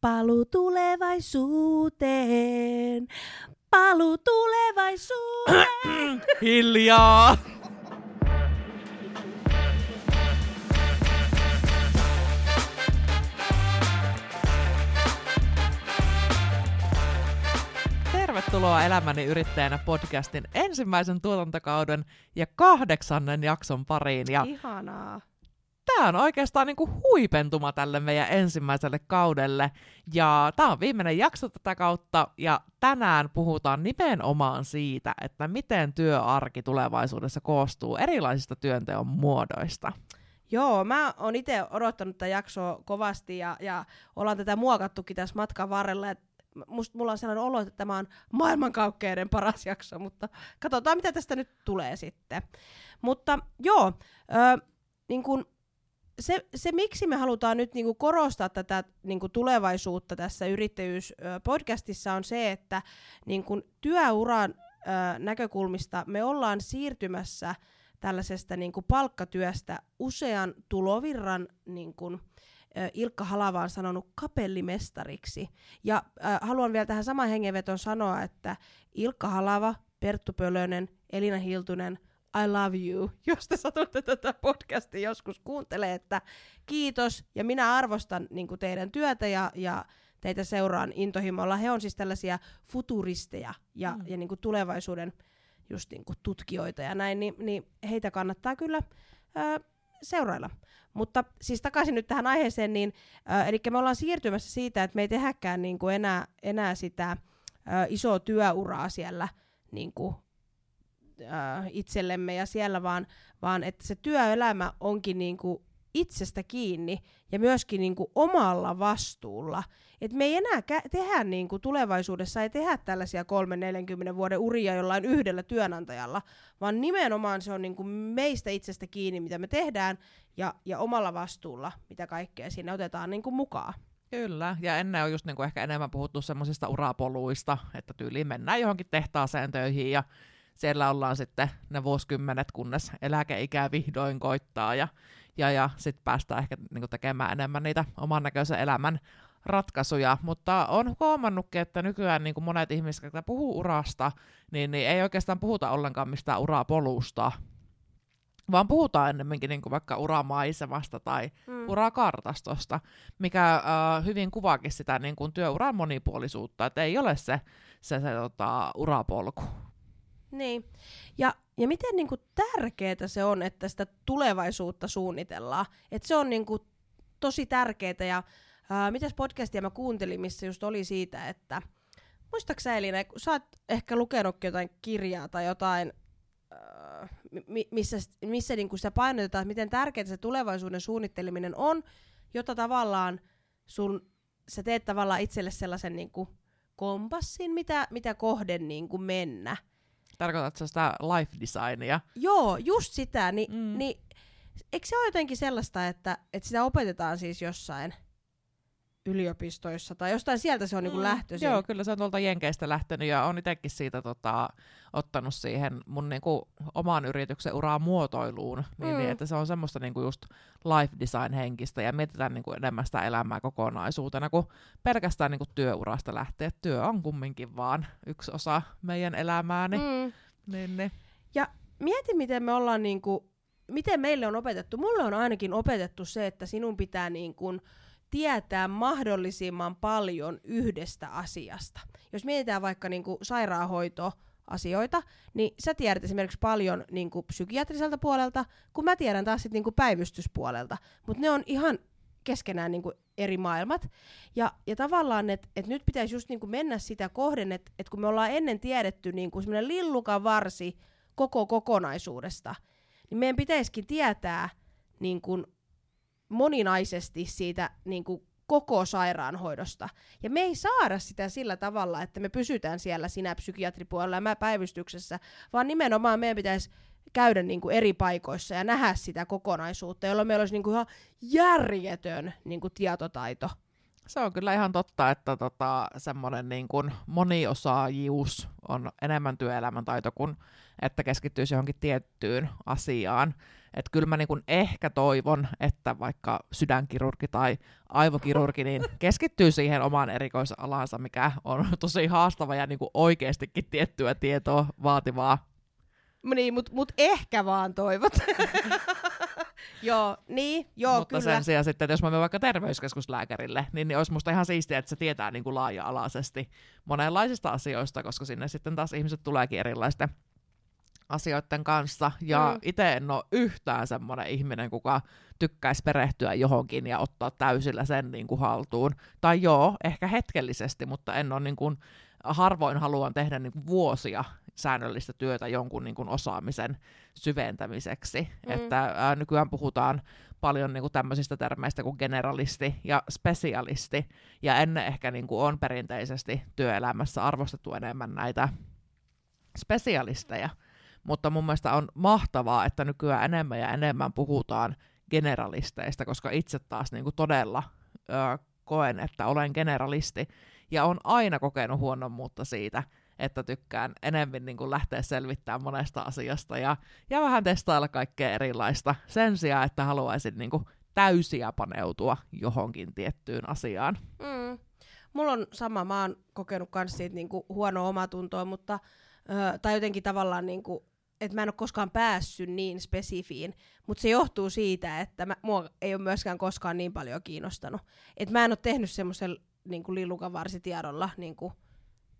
Palu tulevaisuuteen. Palu tulevaisuuteen. Hiljaa! Tervetuloa Elämäni yrittäjänä podcastin ensimmäisen tuotantokauden ja kahdeksannen jakson pariin. Ja Ihanaa. Tämä on oikeastaan niinku huipentuma tälle meidän ensimmäiselle kaudelle. Ja tämä on viimeinen jakso tätä kautta, ja tänään puhutaan nimenomaan siitä, että miten työarki tulevaisuudessa koostuu erilaisista työnteon muodoista. Joo, mä oon itse odottanut tätä jaksoa kovasti ja, ja ollaan tätä muokattukin tässä matkan varrella. Et Must, mulla on sellainen olo, että tämä on maailmankaukkeiden paras jakso, mutta katsotaan mitä tästä nyt tulee sitten. Mutta joo, ö, niin kun se, se, miksi me halutaan nyt niin korostaa tätä niin tulevaisuutta tässä yrittäjyyspodcastissa on se, että niin työuran ö, näkökulmista me ollaan siirtymässä tällaisesta niin palkkatyöstä usean tulovirran niin kuin, Ilkka Halava on sanonut kapellimestariksi. Ja äh, haluan vielä tähän samaan hengenvetoon sanoa, että Ilkka Halava, Perttu Pölönen, Elina Hiltunen, I love you, jos te satutte tätä podcastia joskus kuuntelee, että kiitos, ja minä arvostan niin teidän työtä ja, ja teitä seuraan intohimolla. He on siis tällaisia futuristeja ja, mm. ja niin tulevaisuuden just niin tutkijoita ja näin, niin, niin heitä kannattaa kyllä ää, seurailla. Mutta siis takaisin nyt tähän aiheeseen, niin äh, eli me ollaan siirtymässä siitä, että me ei tehäkään niin enää, enää sitä äh, isoa työuraa siellä niin kuin, äh, itsellemme ja siellä, vaan, vaan että se työelämä onkin niin kuin itsestä kiinni ja myöskin kuin omalla vastuulla. Et me ei enää kä- tehdä kuin tulevaisuudessa, ei tehdä tällaisia 3-40 vuoden uria jollain yhdellä työnantajalla, vaan nimenomaan se on niin kuin meistä itsestä kiinni, mitä me tehdään, ja, ja omalla vastuulla, mitä kaikkea sinne otetaan niin kuin mukaan. Kyllä, ja ennen on just niin kuin ehkä enemmän puhuttu semmoisista urapoluista, että tyyliin mennään johonkin tehtaaseen töihin ja siellä ollaan sitten ne vuosikymmenet, kunnes eläkeikä vihdoin koittaa ja, ja, ja sitten päästään ehkä niin kuin tekemään enemmän niitä oman näköisen elämän ratkaisuja, mutta on huomannutkin, että nykyään niin kuin monet ihmiset, jotka puhuu urasta, niin, niin ei oikeastaan puhuta ollenkaan mistään urapolusta, vaan puhutaan ennemminkin niin kuin vaikka uramaisemasta tai mm. urakartastosta, mikä äh, hyvin kuvaakin sitä niin kuin työuran monipuolisuutta, että ei ole se, se, se tota, urapolku. Niin, ja, ja miten niin kuin tärkeää se on, että sitä tulevaisuutta suunnitellaan, että se on niin kuin tosi tärkeää, ja äh, mitäs podcastia mä kuuntelin, missä just oli siitä, että muistaaksä Elina, sä oot ehkä lukenut jotain kirjaa tai jotain missä, missä niin kuin sitä painotetaan, että miten tärkeää se tulevaisuuden suunnitteleminen on, jotta tavallaan sun, sä teet tavallaan itselle sellaisen niin kuin kompassin, mitä, mitä kohden niin kuin mennä. Tarkoitatko sitä life designia? Joo, just sitä. Ni, mm. niin, eikö se ole jotenkin sellaista, että, että sitä opetetaan siis jossain – yliopistoissa tai jostain sieltä se on niinku mm. niin lähtöisin. Joo, kyllä se on tuolta Jenkeistä lähtenyt ja on itsekin siitä tota, ottanut siihen mun niinku, oman yrityksen uraa muotoiluun, niin, mm. niin että se on semmoista niinku just life design henkistä ja mietitään niinku enemmän sitä elämää kokonaisuutena kuin pelkästään niinku työurasta lähtee. Työ on kumminkin vaan yksi osa meidän elämääni. Mm. Niin, niin. Ja mieti, miten me ollaan niinku, miten meille on opetettu. Mulle on ainakin opetettu se, että sinun pitää niin kuin, tietää mahdollisimman paljon yhdestä asiasta. Jos mietitään vaikka niin kuin sairaanhoito, asioita, niin sä tiedät esimerkiksi paljon niin kuin psykiatriselta puolelta, kun mä tiedän taas sit, niin kuin päivystyspuolelta. Mutta ne on ihan keskenään niin kuin eri maailmat. Ja, ja tavallaan, että et nyt pitäisi just niin kuin mennä sitä kohden, että et kun me ollaan ennen tiedetty niin kuin semmoinen lillukan varsi koko kokonaisuudesta, niin meidän pitäisikin tietää niin kuin moninaisesti siitä niin kuin koko sairaanhoidosta. Ja me ei saada sitä sillä tavalla, että me pysytään siellä sinä psykiatripuolella ja mä päivystyksessä, vaan nimenomaan meidän pitäisi käydä niin kuin eri paikoissa ja nähdä sitä kokonaisuutta, jolloin meillä olisi niin kuin ihan järjetön niin kuin tietotaito. Se on kyllä ihan totta, että tota, semmoinen niin kuin moniosaajuus on enemmän työelämän taito kuin että keskittyisi johonkin tiettyyn asiaan. Että kyllä mä niin kuin ehkä toivon, että vaikka sydänkirurgi tai aivokirurgi niin keskittyy siihen omaan erikoisalansa, mikä on tosi haastava ja niin kuin oikeastikin tiettyä tietoa vaativaa. Niin, mutta mut ehkä vaan toivot. joo, niin, joo, Mutta kyllä. sen sijaan sitten, että jos mä menen vaikka terveyskeskuslääkärille, niin, niin olisi musta ihan siistiä, että se tietää niin kuin laaja-alaisesti monenlaisista asioista, koska sinne sitten taas ihmiset tuleekin erilaisten asioiden kanssa. Ja Mm. itse en ole yhtään semmoinen ihminen, kuka tykkäisi perehtyä johonkin ja ottaa täysillä sen niin kuin haltuun. Tai joo, ehkä hetkellisesti, mutta en ole niin kuin, harvoin haluan tehdä niin kuin vuosia säännöllistä työtä jonkun niin kuin osaamisen syventämiseksi. Mm. Että ää, nykyään puhutaan paljon niin kuin tämmöisistä termeistä kuin generalisti ja spesialisti, ja ennen ehkä niin kuin on perinteisesti työelämässä arvostettu enemmän näitä spesialisteja, mutta mun mielestä on mahtavaa, että nykyään enemmän ja enemmän puhutaan generalisteista, koska itse taas niin kuin todella ö, koen, että olen generalisti, ja on aina kokenut huonommuutta siitä, että tykkään enemmän niin kuin lähteä selvittämään monesta asiasta ja, ja vähän testailla kaikkea erilaista sen sijaan, että haluaisin niin kuin täysiä paneutua johonkin tiettyyn asiaan. Mm. Mulla on sama, mä oon kokenut kans siitä niinku huonoa omatuntoa, mutta, ö, tai jotenkin tavallaan niinku, että mä en ole koskaan päässyt niin spesifiin, mutta se johtuu siitä, että mä, mua ei ole myöskään koskaan niin paljon kiinnostanut. Että mä en ole tehnyt semmoisella niinku lillukan varsitiedolla niinku,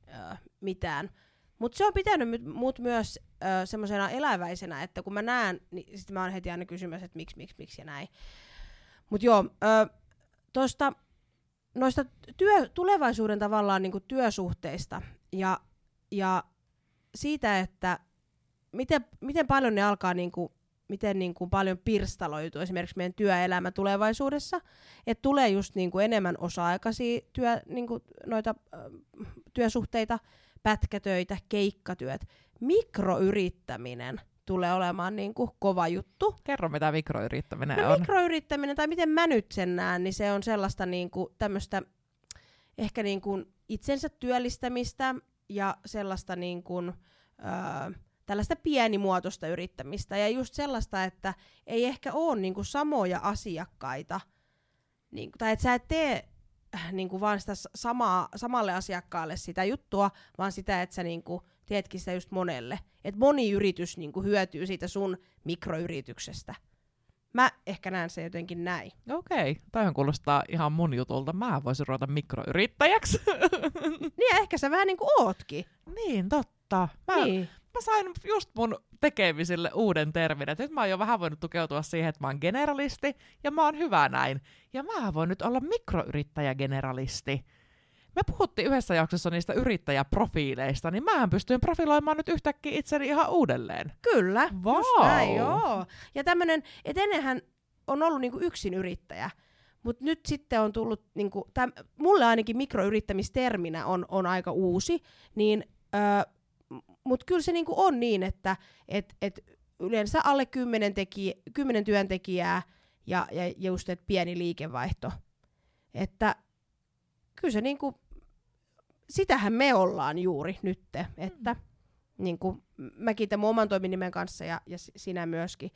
ö, mitään. Mutta se on pitänyt mut myös ö, semmoisena eläväisenä, että kun mä näen, niin sitten mä oon heti aina kysymässä, että miksi, miksi, miksi ja näin. Mutta joo, ö, tosta noista työ, tulevaisuuden tavallaan niin työsuhteista ja, ja siitä, että miten, miten paljon ne alkaa niin kuin, miten niin kuin paljon pirstaloituu esimerkiksi meidän työelämä tulevaisuudessa, että tulee just niin kuin enemmän osa-aikaisia työ, niin kuin noita, ö, työsuhteita, pätkätöitä, keikkatyöt. Mikroyrittäminen tulee olemaan niin kuin kova juttu. Kerro, mitä mikroyrittäminen No on. mikroyrittäminen, tai miten mä nyt sen näen, niin se on sellaista niinku, tämmöistä ehkä niinku itsensä työllistämistä ja sellaista niinku, öö, tällaista pienimuotoista yrittämistä. Ja just sellaista, että ei ehkä ole niinku samoja asiakkaita, niinku, tai että sä et tee niinku vaan sitä samaa, samalle asiakkaalle sitä juttua, vaan sitä, että sä niinku teetkin sitä just monelle. Että moni yritys niinku hyötyy siitä sun mikroyrityksestä. Mä ehkä näen se jotenkin näin. Okei, toihan kuulostaa ihan mun jutulta. Mä voisin ruveta mikroyrittäjäksi. Niin ehkä sä vähän niinku ootkin. niin, totta. Mä, Niin. Mä sain just mun tekemisille uuden termin. Et nyt mä oon jo vähän voinut tukeutua siihen, että mä oon generalisti ja mä oon hyvä näin. Ja mä voin nyt olla mikroyrittäjä-generalisti. Me puhuttiin yhdessä jaksossa niistä yrittäjäprofiileista, niin mähän pystyin profiloimaan nyt yhtäkkiä itseni ihan uudelleen. Kyllä. Just Vau. näin, joo. Ja tämmönen, että ennenhän on ollut niinku yksin yrittäjä. Mutta nyt sitten on tullut, niinku, täm, mulle ainakin mikroyrittämisterminä on, on aika uusi, niin, ö, mutta kyllä se niinku on niin, että et, et yleensä alle 10, teki, 10 työntekijää ja, ja just et pieni liikevaihto. Että kyllä se niinku, sitähän me ollaan juuri nytte, että niin kuin mäkin tämän oman toiminimen kanssa ja, ja si- sinä myöskin.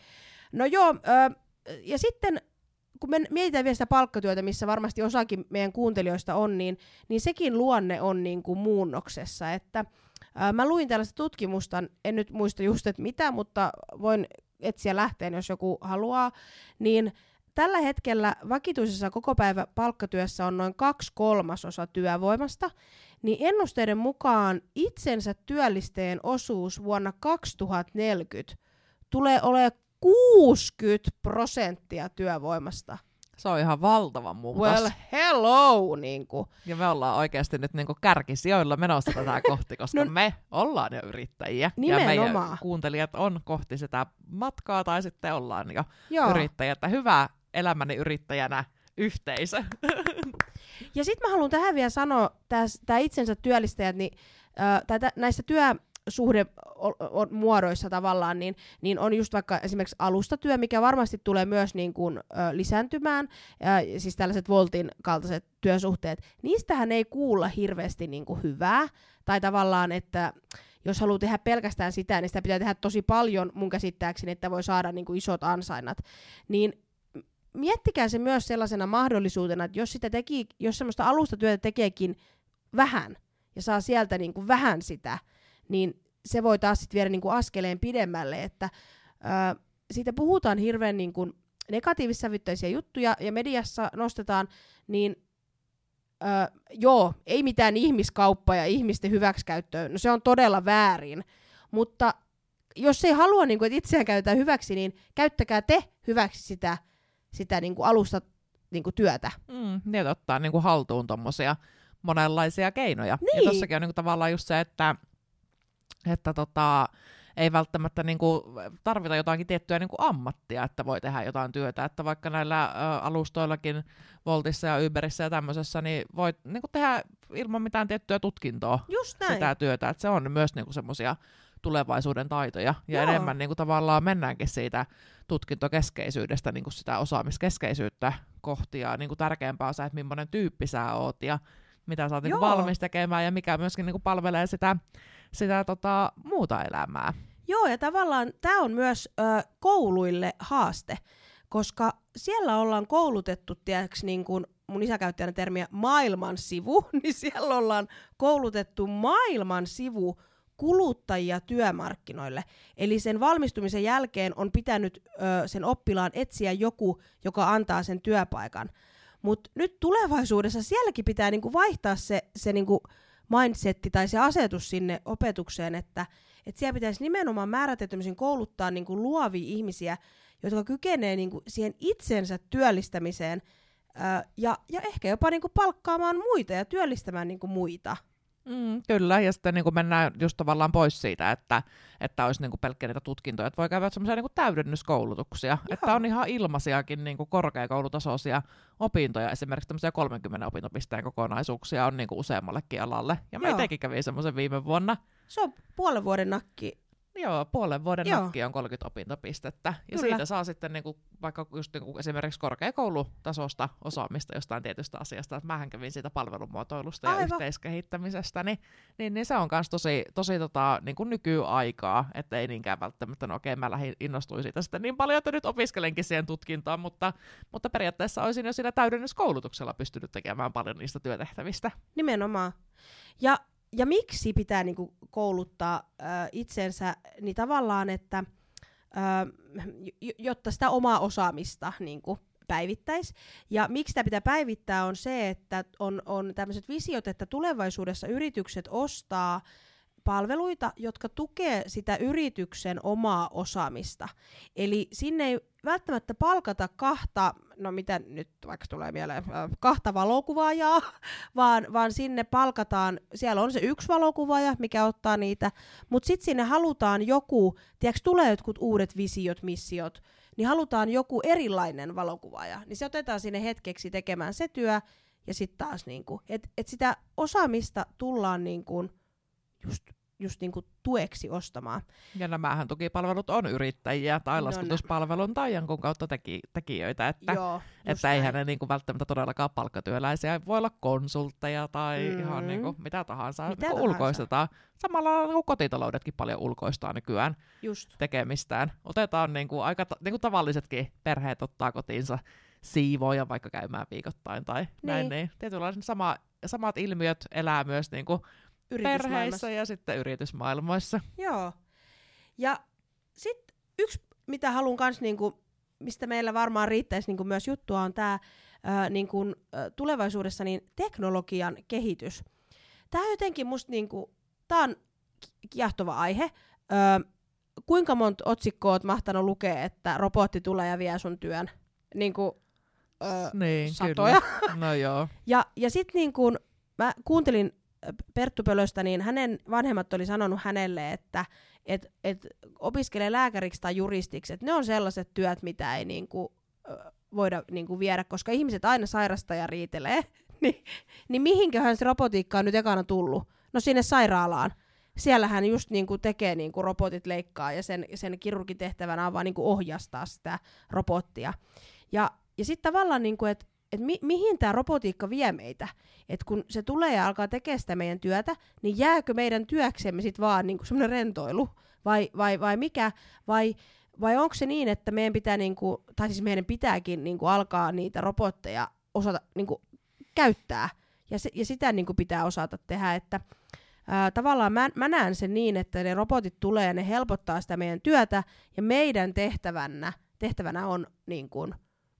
No joo, ö, ja sitten kun me mietitään vielä sitä palkkatyötä, missä varmasti osakin meidän kuuntelijoista on, niin, niin sekin luonne on niin kuin muunnoksessa, että ö, mä luin tällaista tutkimusta, en nyt muista just, että mitä, mutta voin etsiä lähteen, jos joku haluaa, niin tällä hetkellä vakituisessa koko päivä palkkatyössä on noin kaksi kolmasosa työvoimasta, niin ennusteiden mukaan itsensä työllisteen osuus vuonna 2040 tulee olemaan 60 prosenttia työvoimasta. Se on ihan valtava muutos. Well, hello! Niin kuin. Ja me ollaan oikeasti nyt niinku kärkisijoilla menossa tätä kohti, koska No- me ollaan jo yrittäjiä. Ja Nimenomaan. meidän kuuntelijat on kohti sitä matkaa tai sitten ollaan jo Joo. yrittäjiä. Että hyvä elämäni yrittäjänä yhteisö. Ja sitten mä haluan tähän vielä sanoa, tämä itsensä työllistäjät, niin, ö, tai tä, näissä työsuhdemuodoissa tavallaan, niin, niin on just vaikka esimerkiksi alustatyö, mikä varmasti tulee myös niin kuin, ö, lisääntymään, ö, siis tällaiset Voltin kaltaiset työsuhteet, niistähän ei kuulla hirveästi niin kuin hyvää, tai tavallaan, että jos haluaa tehdä pelkästään sitä, niin sitä pitää tehdä tosi paljon mun käsittääkseni, että voi saada niin kuin isot ansainnat. Niin miettikää se myös sellaisena mahdollisuutena, että jos, sitä teki, jos semmoista alustatyötä tekeekin vähän ja saa sieltä niin kuin vähän sitä, niin se voi taas sitten viedä niin kuin askeleen pidemmälle, että ö, siitä puhutaan hirveän niin kuin negatiivissävytteisiä juttuja ja mediassa nostetaan, niin ö, joo, ei mitään ihmiskauppaa ja ihmisten hyväksikäyttöä, no se on todella väärin, mutta jos ei halua, niin kuin, että itseään käytetään hyväksi, niin käyttäkää te hyväksi sitä, sitä niin kuin alusta niin kuin työtä. Mm, niin, ottaa niin kuin haltuun tuommoisia monenlaisia keinoja. Niin. Ja tossakin on niin kuin, tavallaan just se, että, että tota, ei välttämättä niin kuin, tarvita jotakin tiettyä niin kuin ammattia, että voi tehdä jotain työtä. Että vaikka näillä ä, alustoillakin, Voltissa ja Uberissä ja tämmöisessä, niin voi niin kuin tehdä ilman mitään tiettyä tutkintoa Just näin. sitä työtä. Että se on myös niin kuin semmoisia tulevaisuuden taitoja. Ja Joo. enemmän niin kuin, tavallaan mennäänkin siitä tutkintokeskeisyydestä niin kuin sitä osaamiskeskeisyyttä kohti. Ja niin kuin tärkeämpää on se, että millainen tyyppi sä oot ja mitä sä oot niin kuin valmis tekemään ja mikä myöskin niin kuin palvelee sitä, sitä tota, muuta elämää. Joo, ja tavallaan tämä on myös ö, kouluille haaste, koska siellä ollaan koulutettu, tiedäks, niin kuin mun isä käytti aina termiä maailman sivu, niin siellä ollaan koulutettu maailman sivu kuluttajia työmarkkinoille. Eli sen valmistumisen jälkeen on pitänyt ö, sen oppilaan etsiä joku, joka antaa sen työpaikan. Mutta nyt tulevaisuudessa sielläkin pitää niinku vaihtaa se, se niinku mindsetti tai se asetus sinne opetukseen, että et siellä pitäisi nimenomaan määrätetymisen kouluttaa niinku luovia ihmisiä, jotka kykenee niinku siihen itsensä työllistämiseen ö, ja, ja ehkä jopa niinku palkkaamaan muita ja työllistämään niinku muita. Mm, kyllä, ja sitten niin kuin mennään just tavallaan pois siitä, että, että olisi niin kuin pelkkiä niitä tutkintoja, että voi käydä semmoisia niin täydennyskoulutuksia, Joo. että on ihan ilmaisiakin niin kuin korkeakoulutasoisia opintoja, esimerkiksi tämmöisiä 30 opintopisteen kokonaisuuksia on niin kuin useammallekin alalle, ja mä itsekin kävin semmoisen viime vuonna, Se on puolen vuoden nakki. Joo, puolen vuoden Joo. nakki on 30 opintopistettä. Ja Kyllä. siitä saa sitten niinku, vaikka just niinku esimerkiksi korkeakoulutasosta osaamista jostain tietystä asiasta. Et mähän kävin siitä palvelumuotoilusta ja Aivan. yhteiskehittämisestä, niin, niin, niin se on myös tosi, tosi tota, niinku nykyaikaa, että ei niinkään välttämättä, no okei, mä lähdin, innostuin siitä sitten niin paljon, että nyt opiskelenkin siihen tutkintoon, mutta, mutta periaatteessa olisin jo siinä täydennyskoulutuksella pystynyt tekemään paljon niistä työtehtävistä. Nimenomaan. Ja, ja miksi pitää niinku kouluttaa ö, itsensä, niin tavallaan, että j- jotta sitä omaa osaamista niinku päivittäisi. Ja miksi sitä pitää päivittää on se, että on, on tämmöiset visiot, että tulevaisuudessa yritykset ostaa palveluita, jotka tukee sitä yrityksen omaa osaamista. Eli sinne ei välttämättä palkata kahta, no mitä nyt vaikka tulee mieleen, kahta valokuvaajaa, vaan, vaan sinne palkataan, siellä on se yksi valokuvaaja, mikä ottaa niitä, mutta sitten sinne halutaan joku, tiedätkö, tulee jotkut uudet visiot, missiot, niin halutaan joku erilainen valokuvaaja, niin se otetaan sinne hetkeksi tekemään se työ, ja sitten taas niinku, että et sitä osaamista tullaan niinku just, just niinku tueksi ostamaan. Ja nämähän tukipalvelut on yrittäjiä tai No laskutuspalvelun tai jonkun kautta teki, tekijöitä, että, Joo, että eihän ne niinku välttämättä todellakaan palkkatyöläisiä. Voi olla konsultteja tai Mm. ihan niinku mitä tahansa. Mitä niinku tahansa. ulkoistetaan. Samalla lailla niinku kotitaloudetkin paljon ulkoistaa nykyään Just. tekemistään. Otetaan niinku aika ta- niinku tavallisetkin perheet ottaa kotiinsa siivoja vaikka käymään viikoittain tai niin. näin. Niin. Tietynlaisen sama, samat ilmiöt elää myös niinku Yritysmaailmassa. Perheissä ja sitten yritysmaailmoissa. Joo. Ja sitten yksi, mitä haluan kans niinku, mistä meillä varmaan riittäisi niinku myös juttua, on tämä niinku, tulevaisuudessa niin teknologian kehitys. Tämä jotenkin musta niinku, tää on ki- kiehtova aihe. Ö, kuinka monta otsikkoa oot mahtanut lukea, että robotti tulee ja vie sun työn? Niinku, ö, Niin, satoja. Kyllä. No joo. Ja, ja sitten niin kun mä kuuntelin Perttu Pölöstä, niin hänen vanhemmat oli sanonut hänelle, että et, et opiskelee lääkäriksi tai juristiksi, että ne on sellaiset työt, mitä ei niin kuin, voida niin kuin viedä, koska ihmiset aina sairastaa ja riitelee. niin, niin mihinköhän se robotiikka on nyt ekana tullut? No sinne sairaalaan. Siellähän just niin kuin tekee niin kuin robotit leikkaa ja sen, sen kirurgin tehtävänä on vaan niin kuin ohjastaa sitä robottia. Ja, ja sitten tavallaan, niin kuin, että et mi- mihin tämä robotiikka vie meitä. Et kun se tulee ja alkaa tekemään sitä meidän työtä, niin jääkö meidän työksemme sitten vaan niinku semmoinen rentoilu? Vai, vai, vai mikä? Vai, vai onko se niin, että meidän pitää, niinku, tai siis meidän pitääkin niinku alkaa niitä robotteja osata niinku, käyttää? Ja, se, ja sitä niinku pitää osata tehdä, että ää, tavallaan mä, mä näen sen niin, että ne robotit tulee ja ne helpottaa sitä meidän työtä, ja meidän tehtävänä, tehtävänä on niin kuin,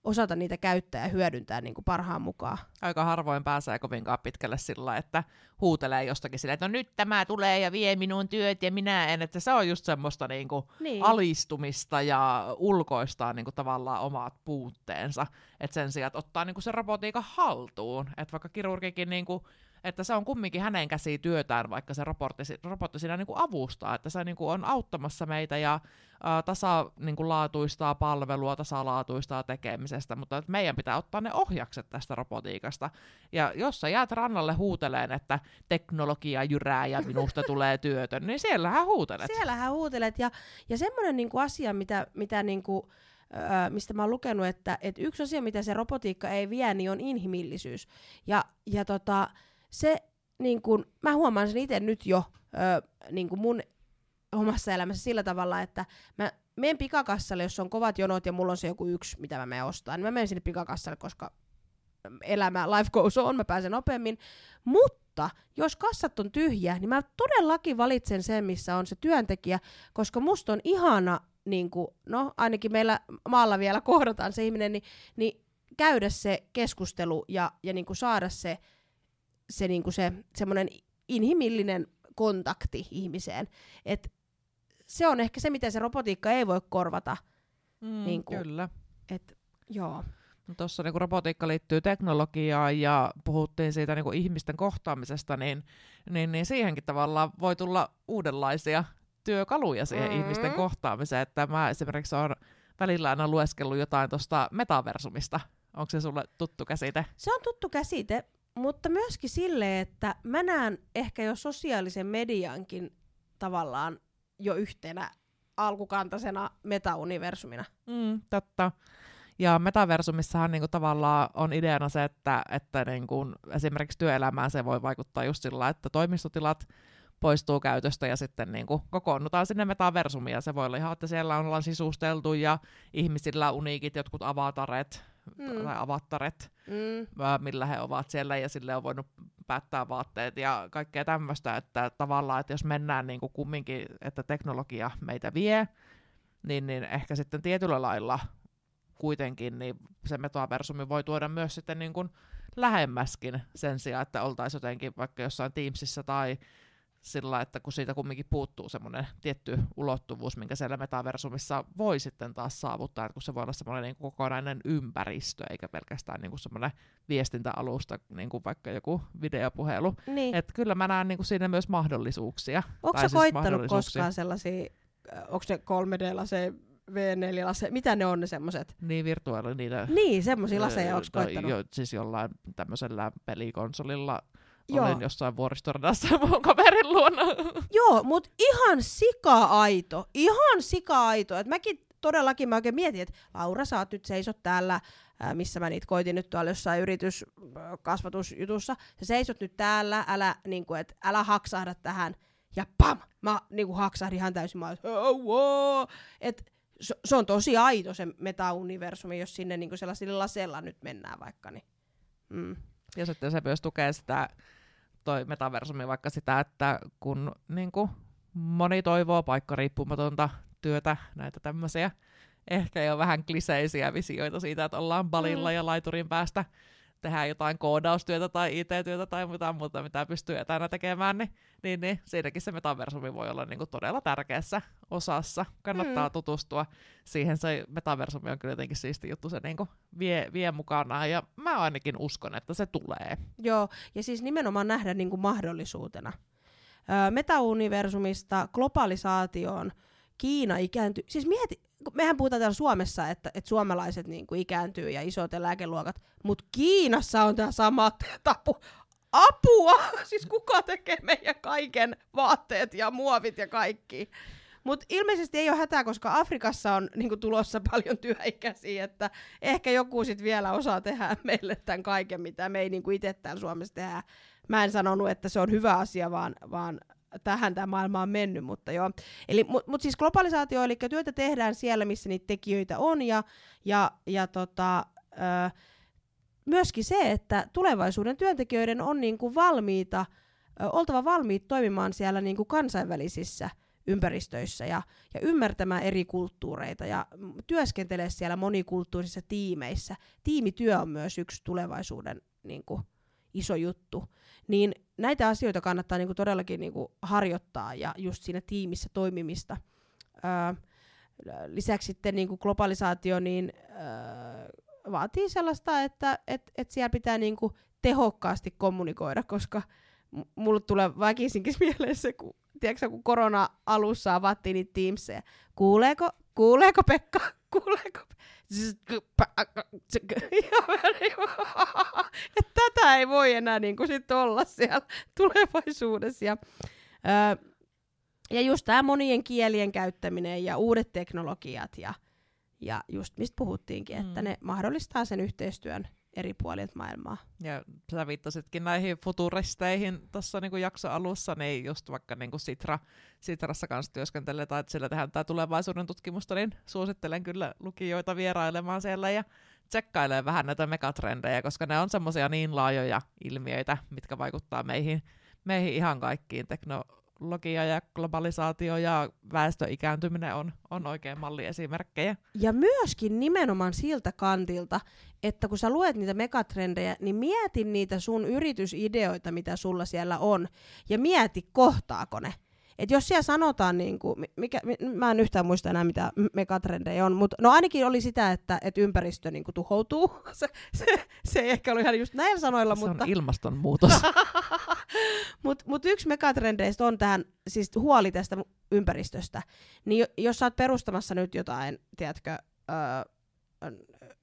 osata niitä käyttää ja hyödyntää niin kuin parhaan mukaan. Aika harvoin pääsee kovinkaan pitkälle sillä, että huutelee jostakin silleen, että no nyt tämä tulee ja vie minun työt ja minä en, että se on just semmoista niinku Niin. alistumista ja ulkoistaa niinku tavallaan omat puutteensa, että sen sijaan, että ottaa niinku se robotiikan haltuun, että vaikka kirurgikin niinku että se on kumminkin hänen käsi työtään, vaikka se robotti, robotti siinä niinku avustaa, että se niinku on auttamassa meitä ja ää, tasa niinku laatuistaa palvelua, tasalaatuistaa tekemisestä, mutta että meidän pitää ottaa ne ohjakset tästä robotiikasta. Ja jos sä jäät rannalle huuteleen, että teknologia jyrää ja minusta tulee työtön, niin siellähän huutelet. Siellähän huutelet. Ja, ja semmoinen niinku asia, mitä, mitä niinku, öö, mistä mä oon lukenut, että et yksi asia, mitä se robotiikka ei vie, niin on inhimillisyys. Ja, ja tota, se, niin kun, mä huomaan sen itse nyt jo öö, niin mun omassa elämässä sillä tavalla, että mä menen pikakassalle, jos on kovat jonot ja mulla on se joku yksi, mitä mä menen ostaa, niin mä menen sinne pikakassalle, koska elämä, life goes on, mä pääsen nopeammin. Mutta jos kassat on tyhjä, niin mä todellakin valitsen sen, missä on se työntekijä, koska musta on ihana, niin kuin, no ainakin meillä maalla vielä kohdataan se ihminen, niin, niin käydä se keskustelu ja, ja niin kuin saada se, se, niin kuin se semmoinen inhimillinen kontakti ihmiseen. Et se on ehkä se, mitä se robotiikka ei voi korvata. Mm, niin kuin- Kyllä. Et, joo. Tuossa niin robotiikka liittyy teknologiaan ja puhuttiin siitä niin ihmisten kohtaamisesta, niin, niin, niin siihenkin tavallaan voi tulla uudenlaisia työkaluja siihen Mm. mm. ihmisten kohtaamiseen. Että mä esimerkiksi olen välillä aina lueskellut jotain tuosta metaversumista. Onko se sulle tuttu käsite? Se on tuttu käsite, mutta myöskin sille, että mä näen ehkä jo sosiaalisen mediankin tavallaan jo yhtenä alkukantaisena metauniversumina. Mm, totta. Ja metaversumissahan niinku tavallaan on ideana se, että, että niinku esimerkiksi työelämään se voi vaikuttaa just sillä, että toimistotilat poistuu käytöstä ja sitten niinku kokoonnutaan sinne metaversumiin. Se voi olla ihan, että siellä ollaan sisusteltu ja ihmisillä uniikit jotkut avataret Mm. tai avattaret, Mm. millä he ovat siellä ja sille on voinut päättää vaatteet ja kaikkea tämmöistä, että tavallaan, että jos mennään niin kuin kumminkin, että teknologia meitä vie, niin, niin ehkä sitten tietyllä lailla kuitenkin niin se metaversumi voi tuoda myös sitten niin kuin lähemmäskin sen sijaan, että oltaisiin jotenkin vaikka jossain Teamsissa tai sillä, että kun siitä kumminkin puuttuu semmoinen tietty ulottuvuus, minkä siellä metaversumissa voi sitten taas saavuttaa, että kun se voi olla semmoinen niin kuin kokonainen ympäristö, eikä pelkästään niin kuin semmoinen viestintäalusta, niin kuin vaikka joku videopuhelu. Niin. Että kyllä mä näen niin kuin siinä myös mahdollisuuksia. Onko siis koittanut koskaan sellaisia, onko ne 3D-lase, V4-lase, mitä ne on ne semmoset? Niin virtuaali niitä. Niin, semmoisia laseja onko koittanut? Jo, siis jollain tämmöisellä pelikonsolilla Joo. olin jossain vuoristoradassa mun kaverin luona. Joo, mut ihan sika-aito, ihan sika-aito. Et mäkin todellakin mä oikein mietin, että Laura, sä oot nyt seisot täällä, ää, missä mä niitä koitin nyt tuolla jossain yrityskasvatusjutussa. Sä seisot nyt täällä, älä, niinku, et, älä haksahda tähän. Ja pam! Mä niinku, haksahdin ihan täysin. Mä, oh, wow. et, se, se, on tosi aito se meta-universumi, jos sinne niinku sellaisilla lasella nyt mennään vaikka. Niin. Mm. Ja sitten se myös tukee sitä, toi metaversumi vaikka sitä, että kun niin kuin, moni toivoo paikkariippumatonta työtä, näitä tämmöisiä ehkä jo vähän kliseisiä visioita siitä, että ollaan balilla Mm. ja laiturin päästä tehdään jotain koodaustyötä tai IT-työtä tai mitään muuta, mitä pystyy etänä tekemään, niin, niin, niin siinäkin se metaversumi voi olla niin kuin todella tärkeässä osassa. Kannattaa Mm. tutustua siihen. Se metaversumi on kyllä jotenkin siisti juttu, se niin kuin vie, vie mukanaan ja mä ainakin uskon, että se tulee. Joo, ja siis nimenomaan nähdä niin kuin mahdollisuutena. Metauniversumista globalisaatioon Kiina ikääntyy. Siis mieti, mehän puhutaan täällä Suomessa, että, että suomalaiset niin kuin ikääntyy ja isot eläkeluokat, mutta Kiinassa on tämä sama tapu. Apua! Siis kuka tekee meidän kaiken vaatteet ja muovit ja kaikki? Mutta ilmeisesti ei ole hätää, koska Afrikassa on niinku, tulossa paljon työikäisiä, että ehkä joku sit vielä osaa tehdä meille tämän kaiken, mitä me ei niinku, itse täällä Suomessa tehdä. Mä en sanonut, että se on hyvä asia, vaan, vaan tähän tämä maailma on mennyt, mutta joo. Eli, mutta mut siis globalisaatio, eli työtä tehdään siellä, missä niitä tekijöitä on, ja, ja, ja tota, ö, myöskin se, että tulevaisuuden työntekijöiden on niinku valmiita, ö, oltava valmiit toimimaan siellä niinku kansainvälisissä ympäristöissä ja, ja ymmärtämään eri kulttuureita ja työskentelee siellä monikulttuurisissa tiimeissä. Tiimityö on myös yksi tulevaisuuden niinku, iso juttu. Niin näitä asioita kannattaa niinku todellakin niinku harjoittaa ja just siinä tiimissä toimimista. Öö, lisäksi sitten niinku globalisaatio niin, öö, vaatii sellaista, että et, et siellä pitää niinku tehokkaasti kommunikoida, koska mulle tulee väkisinkin mieleen se, kun, tiedätkö, kun korona alussa avattiin niitä Teamsia. Kuuleeko, kuuleeko Pekka? Kuuleeko? että tätä ei voi enää niin kuin sit olla siellä tulevaisuudessa. Ja, ää, ja just tämä monien kielien käyttäminen ja uudet teknologiat ja, ja just mistä puhuttiinkin, mm. että ne mahdollistaa sen yhteistyön eri puolilta maailmaa. Ja sä viittasitkin näihin futuristeihin tuossa niin jakso alussa, niin just vaikka niin kuin Sitra, Sitrassa kanssa työskentelee tai että siellä tehdään tämä tulevaisuuden tutkimusta, niin suosittelen kyllä lukijoita vierailemaan siellä ja tsekkailee vähän näitä megatrendejä, koska ne on semmoisia niin laajoja ilmiöitä, mitkä vaikuttaa meihin, meihin ihan kaikkiin tekno- teknologia ja globalisaatio ja väestöikääntyminen on, on oikein malliesimerkkejä. Ja myöskin nimenomaan siltä kantilta, että kun sä luet niitä megatrendejä, niin mieti niitä sun yritysideoita, mitä sulla siellä on, ja mieti, kohtaako ne. Et jos siellä sanotaan, niin kuin, mikä, mä en yhtään muista enää mitä megatrendejä on, mutta no ainakin oli sitä, että, että ympäristö niin kuin, tuhoutuu. Se, se, se ei ehkä ollut ihan just näillä sanoilla, se mutta... on ilmastonmuutos. mutta mut yksi megatrendeistä on tähän, siis huoli tästä ympäristöstä. Niin jos sä oot perustamassa nyt jotain, tiedätkö, öö,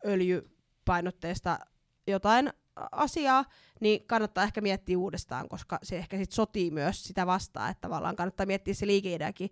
öljypainotteista jotain asiaa, niin kannattaa ehkä miettiä uudestaan, koska se ehkä sit sotii myös sitä vastaan, että tavallaan kannattaa miettiä se liikeidäkin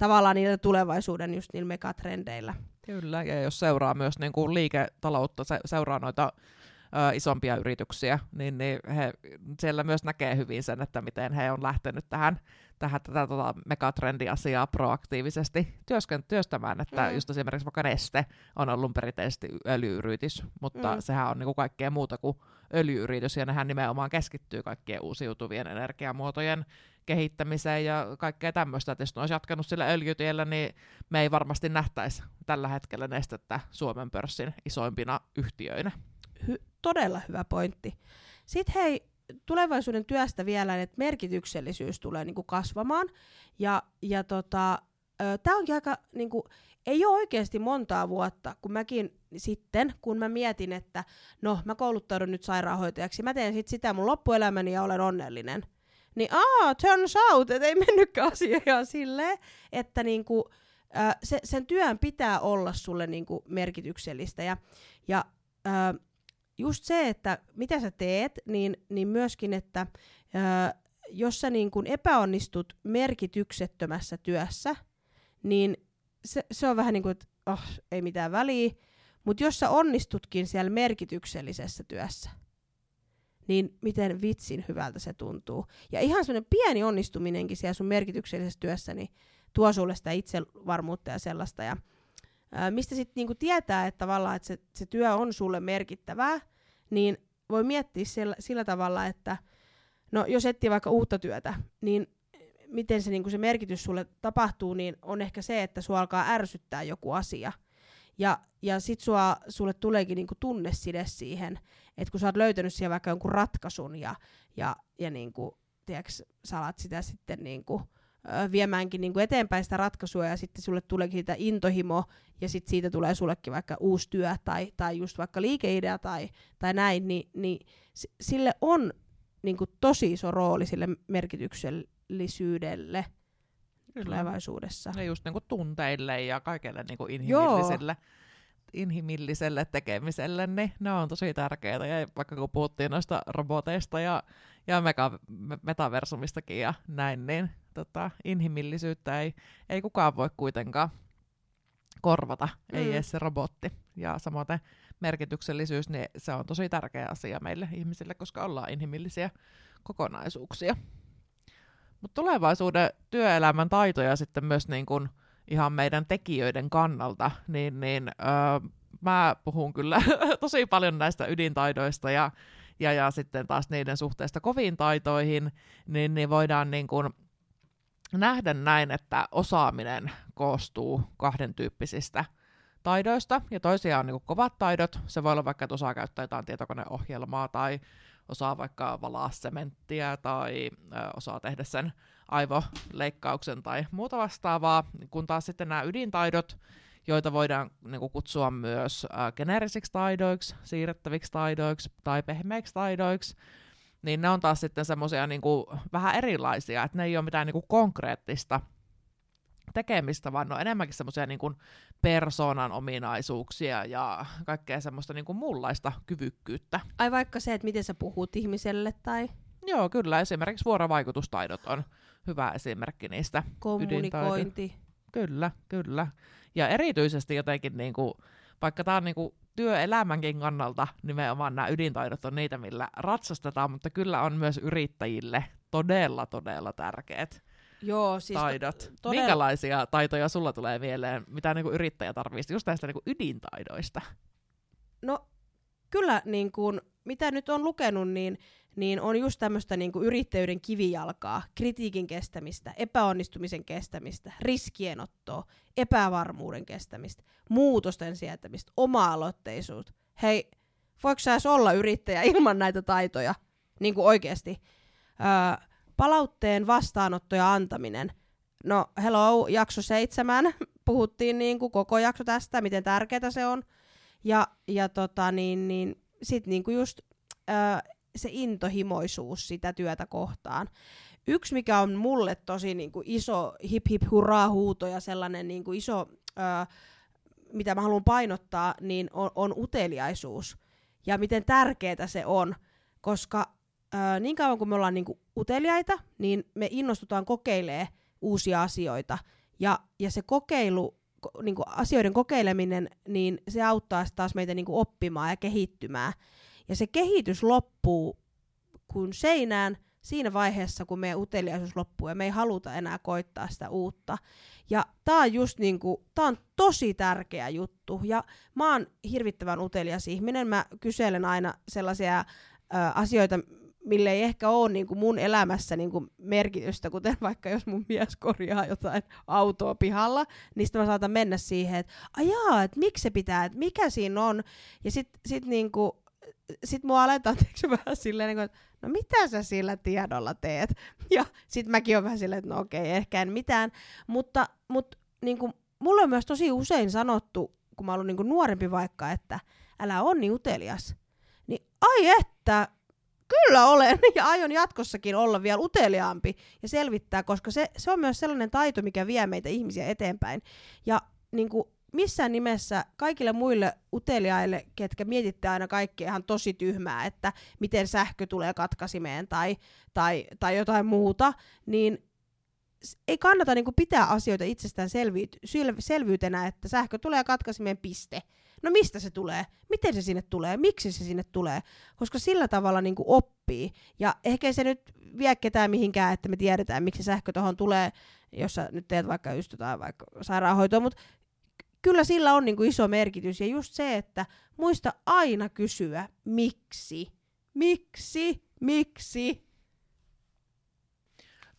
tavallaan niillä tulevaisuuden just niillä megatrendeillä. Kyllä, ja jos seuraa myös niin kuin liiketaloutta, se, seuraa noita ö, isompia yrityksiä, niin, niin he, siellä myös näkee hyvin sen, että miten he on lähtenyt tähän, tähän tätä tota, megatrendiasiaa proaktiivisesti työsken, työstämään, että mm. just esimerkiksi vaikka Neste on ollut perinteisesti öljyyritys, mutta mm. sehän on niin kuin kaikkea muuta kuin öljyyritys, ja nehän nimenomaan keskittyy kaikkien uusiutuvien energiamuotojen kehittämiseen ja kaikkea tämmöistä. Että jos ne olisi jatkanut sillä öljytiellä, niin me ei varmasti nähtäisi tällä hetkellä nestettä Suomen pörssin isoimpina yhtiöinä. Hy- todella hyvä pointti. Sitten hei, tulevaisuuden työstä vielä, että merkityksellisyys tulee niinku kasvamaan. Ja, ja tota, tämä onkin aika, niinku, ei ole oikeasti montaa vuotta, kun mäkin sitten, kun mä mietin, että no, mä kouluttaudun nyt sairaanhoitajaksi, mä teen sit sitä mun loppuelämäni ja olen onnellinen. Niin aa, turns out, että ei mennytkään asia ihan silleen, että niinku, äh, se, sen työn pitää olla sulle niinku merkityksellistä. Ja, ja äh, just se, että mitä sä teet, niin, niin myöskin, että ää, jos sä niin kun epäonnistut merkityksettömässä työssä, niin se, se on vähän niin kuin, että oh, ei mitään väliä. Mutta jos sä onnistutkin siellä merkityksellisessä työssä, niin miten vitsin hyvältä se tuntuu. Ja ihan semmoinen pieni onnistuminenkin siellä sun merkityksellisessä työssä, niin tuo sulle sitä itsevarmuutta ja sellaista. Ja mistä sitten niinku tietää, että tavallaan että se, se työ on sulle merkittävää, niin voi miettiä sillä, sillä tavalla, että no jos etsii vaikka uutta työtä, niin miten se, niinku se merkitys sulle tapahtuu, niin on ehkä se, että sua alkaa ärsyttää joku asia. Ja, ja sit sua, sulle tuleekin niinku tunneside siihen, että kun sä oot löytänyt siihen vaikka jonkun ratkaisun ja, ja, ja niinku, tiiäks, sä alat sitä sitten niinku, viemäänkin niin kuin eteenpäin sitä ratkaisua ja sitten sulle tuleekin sitä intohimo ja sitten siitä tulee sullekin vaikka uusi työ tai, tai just vaikka liikeidea tai, tai näin, niin, niin sille on niin kuin tosi iso rooli sille merkityksellisyydelle Kyllä. tulevaisuudessa. Ja just niin kuin tunteille ja kaikelle niin kuin inhimilliselle. Joo inhimilliselle tekemiselle, niin ne on tosi tärkeitä. Ja vaikka kun puhuttiin noista roboteista ja, ja mega, metaversumistakin ja näin, niin tota, inhimillisyyttä ei, ei kukaan voi kuitenkaan korvata, mm. ei edes se robotti. Ja samoin merkityksellisyys, niin se on tosi tärkeä asia meille ihmisille, koska ollaan inhimillisiä kokonaisuuksia. Mutta tulevaisuuden työelämän taitoja sitten myös niin kun ihan meidän tekijöiden kannalta, niin, niin öö, mä puhun kyllä tosi paljon näistä ydintaidoista ja, ja, ja sitten taas niiden suhteesta koviin taitoihin, niin, niin voidaan niin kun nähdä näin, että osaaminen koostuu kahden tyyppisistä taidoista, ja toisia on niin kovat taidot, se voi olla vaikka, että osaa käyttää jotain tietokoneohjelmaa tai osaa vaikka valaa sementtiä tai ö, osaa tehdä sen aivoleikkauksen tai muuta vastaavaa, kun taas sitten nämä ydintaidot, joita voidaan niin kuin, kutsua myös äh, geneerisiksi taidoiksi, siirrettäviksi taidoiksi tai pehmeiksi taidoiksi, niin ne on taas sitten semmoisia niin vähän erilaisia, että ne ei ole mitään niin kuin, konkreettista tekemistä, vaan ne on enemmänkin semmoisia niin persoonan ominaisuuksia ja kaikkea semmoista niin kuin muunlaista kyvykkyyttä. Ai vaikka se, että miten sä puhut ihmiselle tai... Joo, kyllä. Esimerkiksi vuorovaikutustaidot on hyvä esimerkki niistä Kommunikointi. Kyllä, kyllä. Ja erityisesti jotenkin, niin kuin, vaikka tämä on niin kuin, työelämänkin kannalta nimenomaan nämä ydintaidot on niitä, millä ratsastetaan, mutta kyllä on myös yrittäjille todella, todella tärkeät Joo, siis taidot. Todella... Minkälaisia taitoja sulla tulee mieleen, mitä niin kuin yrittäjä tarvitsee just näistä niin kuin ydintaidoista? No kyllä, niin kuin, mitä nyt on lukenut, niin, niin on just tämmöistä niin kuin yrittäjyyden kivijalkaa, kritiikin kestämistä, epäonnistumisen kestämistä, riskienottoa, epävarmuuden kestämistä, muutosten sietämistä, oma-aloitteisuus. Hei, voiko sä olla yrittäjä ilman näitä taitoja? Niin kuin oikeasti. Öö, Palautteen vastaanotto ja antaminen. No, hello, jakso seitsemän. Puhuttiin niin kuin koko jakso tästä, miten tärkeää se on. Ja, ja tota, niin, niin, sitten niin kuin just ö, se intohimoisuus sitä työtä kohtaan. Yksi, mikä on mulle tosi niin kuin iso hip hip hurraa huuto ja sellainen niin kuin iso, ö, mitä mä haluan painottaa, niin on, on uteliaisuus. Ja miten tärkeää se on, koska niin kauan kuin me ollaan niinku uteliaita, niin me innostutaan kokeilemaan uusia asioita. Ja, ja se kokeilu, ko, niinku asioiden kokeileminen, niin se auttaa taas meitä niinku oppimaan ja kehittymään. Ja se kehitys loppuu kun seinään siinä vaiheessa, kun meidän uteliaisuus loppuu ja me ei haluta enää koittaa sitä uutta. Ja tää on just niinku, tää on tosi tärkeä juttu. Ja mä oon hirvittävän utelias ihminen. Mä kyselen aina sellaisia ö, asioita, mille ei ehkä ole niin kuin mun elämässä niin kuin merkitystä, kuten vaikka jos mun mies korjaa jotain autoa pihalla, niin sitten mä saatan mennä siihen, että ajaa, että miksi se pitää, että mikä siinä on, ja sitten sit niin kuin, sit mua aletaan teeksi vähän silleen, kuin, että no mitä sä sillä tiedolla teet? Ja sitten mäkin olen vähän silleen, että no okei, ehkä en mitään, mutta, mutta niin kuin, mulle on myös tosi usein sanottu, kun mä oon niin nuorempi vaikka, että älä on niin utelias. Niin ai että, Kyllä olen, ja aion jatkossakin olla vielä uteliaampi ja selvittää, koska se, se on myös sellainen taito, mikä vie meitä ihmisiä eteenpäin. Ja niin kuin missään nimessä kaikille muille uteliaille, ketkä mietitte aina kaikkea ihan tosi tyhmää, että miten sähkö tulee katkasimeen tai, tai, tai jotain muuta, niin ei kannata niin kuin pitää asioita itsestään selvyytenä, että sähkö tulee katkasimeen piste No mistä se tulee? Miten se sinne tulee? Miksi se sinne tulee? Koska sillä tavalla niin kuin oppii. Ja ehkä se nyt vie ketään mihinkään, että me tiedetään, miksi sähkö tuohon tulee, jos sä nyt teet vaikka just jotain vaikka sairaanhoitoa, mutta kyllä sillä on niin kuin iso merkitys. Ja just se, että muista aina kysyä, miksi? Miksi? Miksi?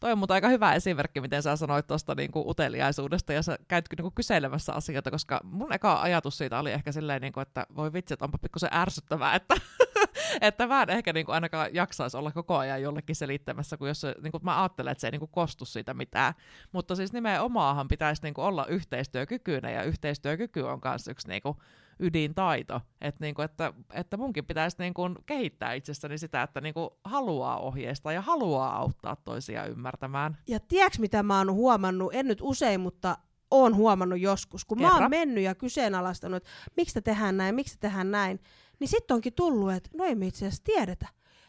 Toi on mutta aika hyvä esimerkki, miten sä sanoit tuosta niinku uteliaisuudesta ja sä käyt niinku kyselemässä asioita, koska mun eka ajatus siitä oli ehkä silleen, niinku, että voi vitsi, että onpa pikkusen ärsyttävää, että, että mä en ehkä niinku ainakaan jaksaisi olla koko ajan jollekin selittämässä, kun jos se, niinku, mä ajattelen, että se ei niinku kostu siitä mitään. Mutta siis nimenomaanhan pitäisi niinku olla yhteistyökykyinen ja yhteistyökyky on myös yksi niinku, ydintaito. Et niinku, että, että munkin pitäisi niinku kehittää itsestäni sitä, että niinku haluaa ohjeistaa ja haluaa auttaa toisia ymmärtämään. Ja tiedätkö mitä mä oon huomannut, en nyt usein, mutta oon huomannut joskus, kun mä Kerro. oon mennyt ja kyseenalaistanut, että miksi te tehdään näin, miksi te tehdään näin, niin sitten onkin tullut, että no ei me itse asiassa tiedetä.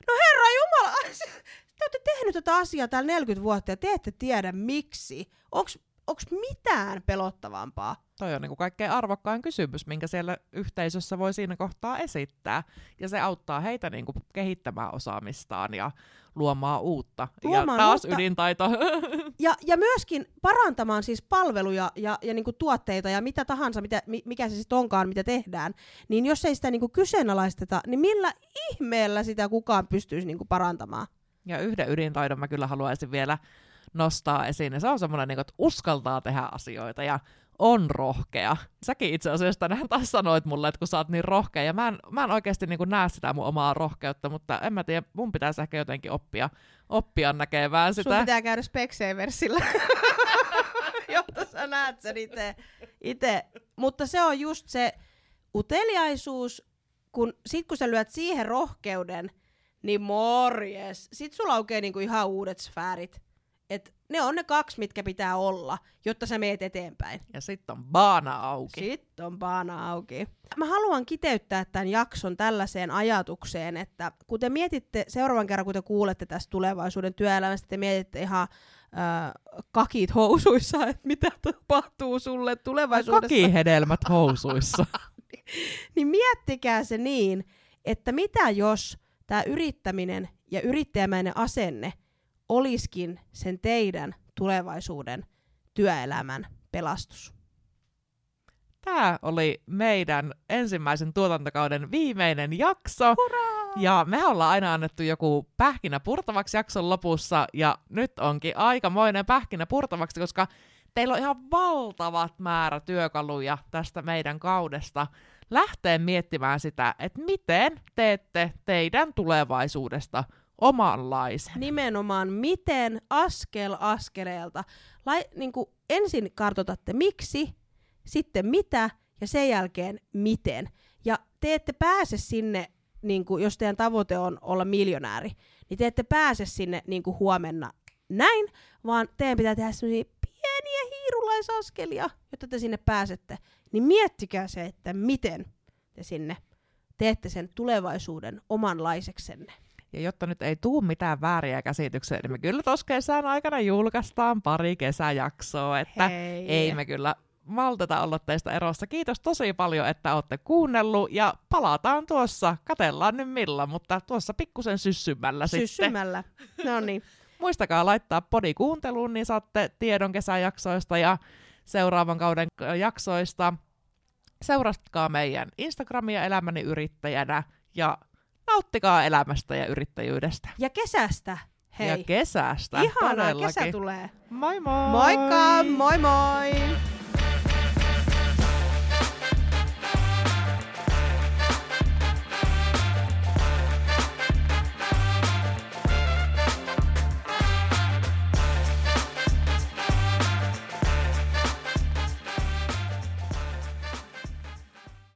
No herra Jumala, te olette tehnyt tätä asiaa täällä 40 vuotta ja te ette tiedä miksi. Onks, onks mitään pelottavampaa? Toi on niin kuin kaikkein arvokkain kysymys, minkä siellä yhteisössä voi siinä kohtaa esittää. Ja se auttaa heitä niin kuin kehittämään osaamistaan ja luomaan uutta. Luomaan ja taas uutta. ydintaito. Ja, ja myöskin parantamaan siis palveluja ja, ja niinku tuotteita ja mitä tahansa, mitä, mi- mikä se sitten onkaan, mitä tehdään. Niin jos ei sitä niinku kyseenalaisteta, niin millä ihmeellä sitä kukaan pystyisi niinku parantamaan? ja yhden ydintaidon mä kyllä haluaisin vielä nostaa esiin. Ja se on semmoinen, niin kuin, että uskaltaa tehdä asioita ja on rohkea. Säkin itse asiassa tänään taas sanoit mulle, että kun sä oot niin rohkea, ja mä en, mä en oikeasti niin näe sitä mun omaa rohkeutta, mutta en mä tiedä, mun pitäisi ehkä jotenkin oppia, oppia näkemään sitä. Sun pitää käydä Specsavers,illa jotta sä näet sen itse. ite. Mutta se on just se uteliaisuus, kun sit kun sä lyöt siihen rohkeuden, niin morjes. Sit sulla aukeaa niinku ihan uudet sfäärit. Et ne on ne kaksi, mitkä pitää olla, jotta sä meet eteenpäin. Ja sitten on baana auki. Sitten on paana auki. Mä haluan kiteyttää tämän jakson tällaiseen ajatukseen, että kun te mietitte seuraavan kerran, kun te kuulette tästä tulevaisuuden työelämästä, te mietitte ihan äh, kakit housuissa, että mitä tapahtuu sulle tulevaisuudessa. Kakihedelmät housuissa. Niin miettikää se niin, että mitä jos tämä yrittäminen ja yrittäjämäinen asenne olisikin sen teidän tulevaisuuden työelämän pelastus. Tämä oli meidän ensimmäisen tuotantokauden viimeinen jakso. Hurraa! Ja me ollaan aina annettu joku pähkinä purtavaksi jakson lopussa, ja nyt onkin aikamoinen pähkinä purtavaksi, koska teillä on ihan valtavat määrä työkaluja tästä meidän kaudesta lähteä miettimään sitä, että miten teette teidän tulevaisuudesta omanlaisen. Nimenomaan miten askel askeleelta. Lai, niin kuin ensin kartoitatte miksi, sitten mitä ja sen jälkeen miten. Ja te ette pääse sinne, niin kuin, jos teidän tavoite on olla miljonääri, niin te ette pääse sinne niin kuin huomenna näin, vaan teidän pitää tehdä sellaisia pieniä hiirulaisaskelia, jotta te sinne pääsette. Niin miettikää se, että miten te sinne teette sen tulevaisuuden omanlaiseksenne. Ja jotta nyt ei tuu mitään vääriä käsityksiä, niin me kyllä tuossa kesän aikana julkaistaan pari kesäjaksoa, että Hei. ei me kyllä malteta olla teistä erossa. Kiitos tosi paljon, että olette kuunnellut ja palataan tuossa, katellaan nyt milloin, mutta tuossa pikkusen syssymällä sitten. Syssymällä. No niin. Muistakaa laittaa podi kuunteluun, niin saatte tiedon kesäjaksoista ja seuraavan kauden jaksoista. Seuratkaa meidän Instagramia elämäni yrittäjänä ja nauttikaa elämästä ja yrittäjyydestä. Ja kesästä. Hei. Ja kesästä. Ihanaa, todellakin. kesä tulee. Moi moi! Moikka, moi moi!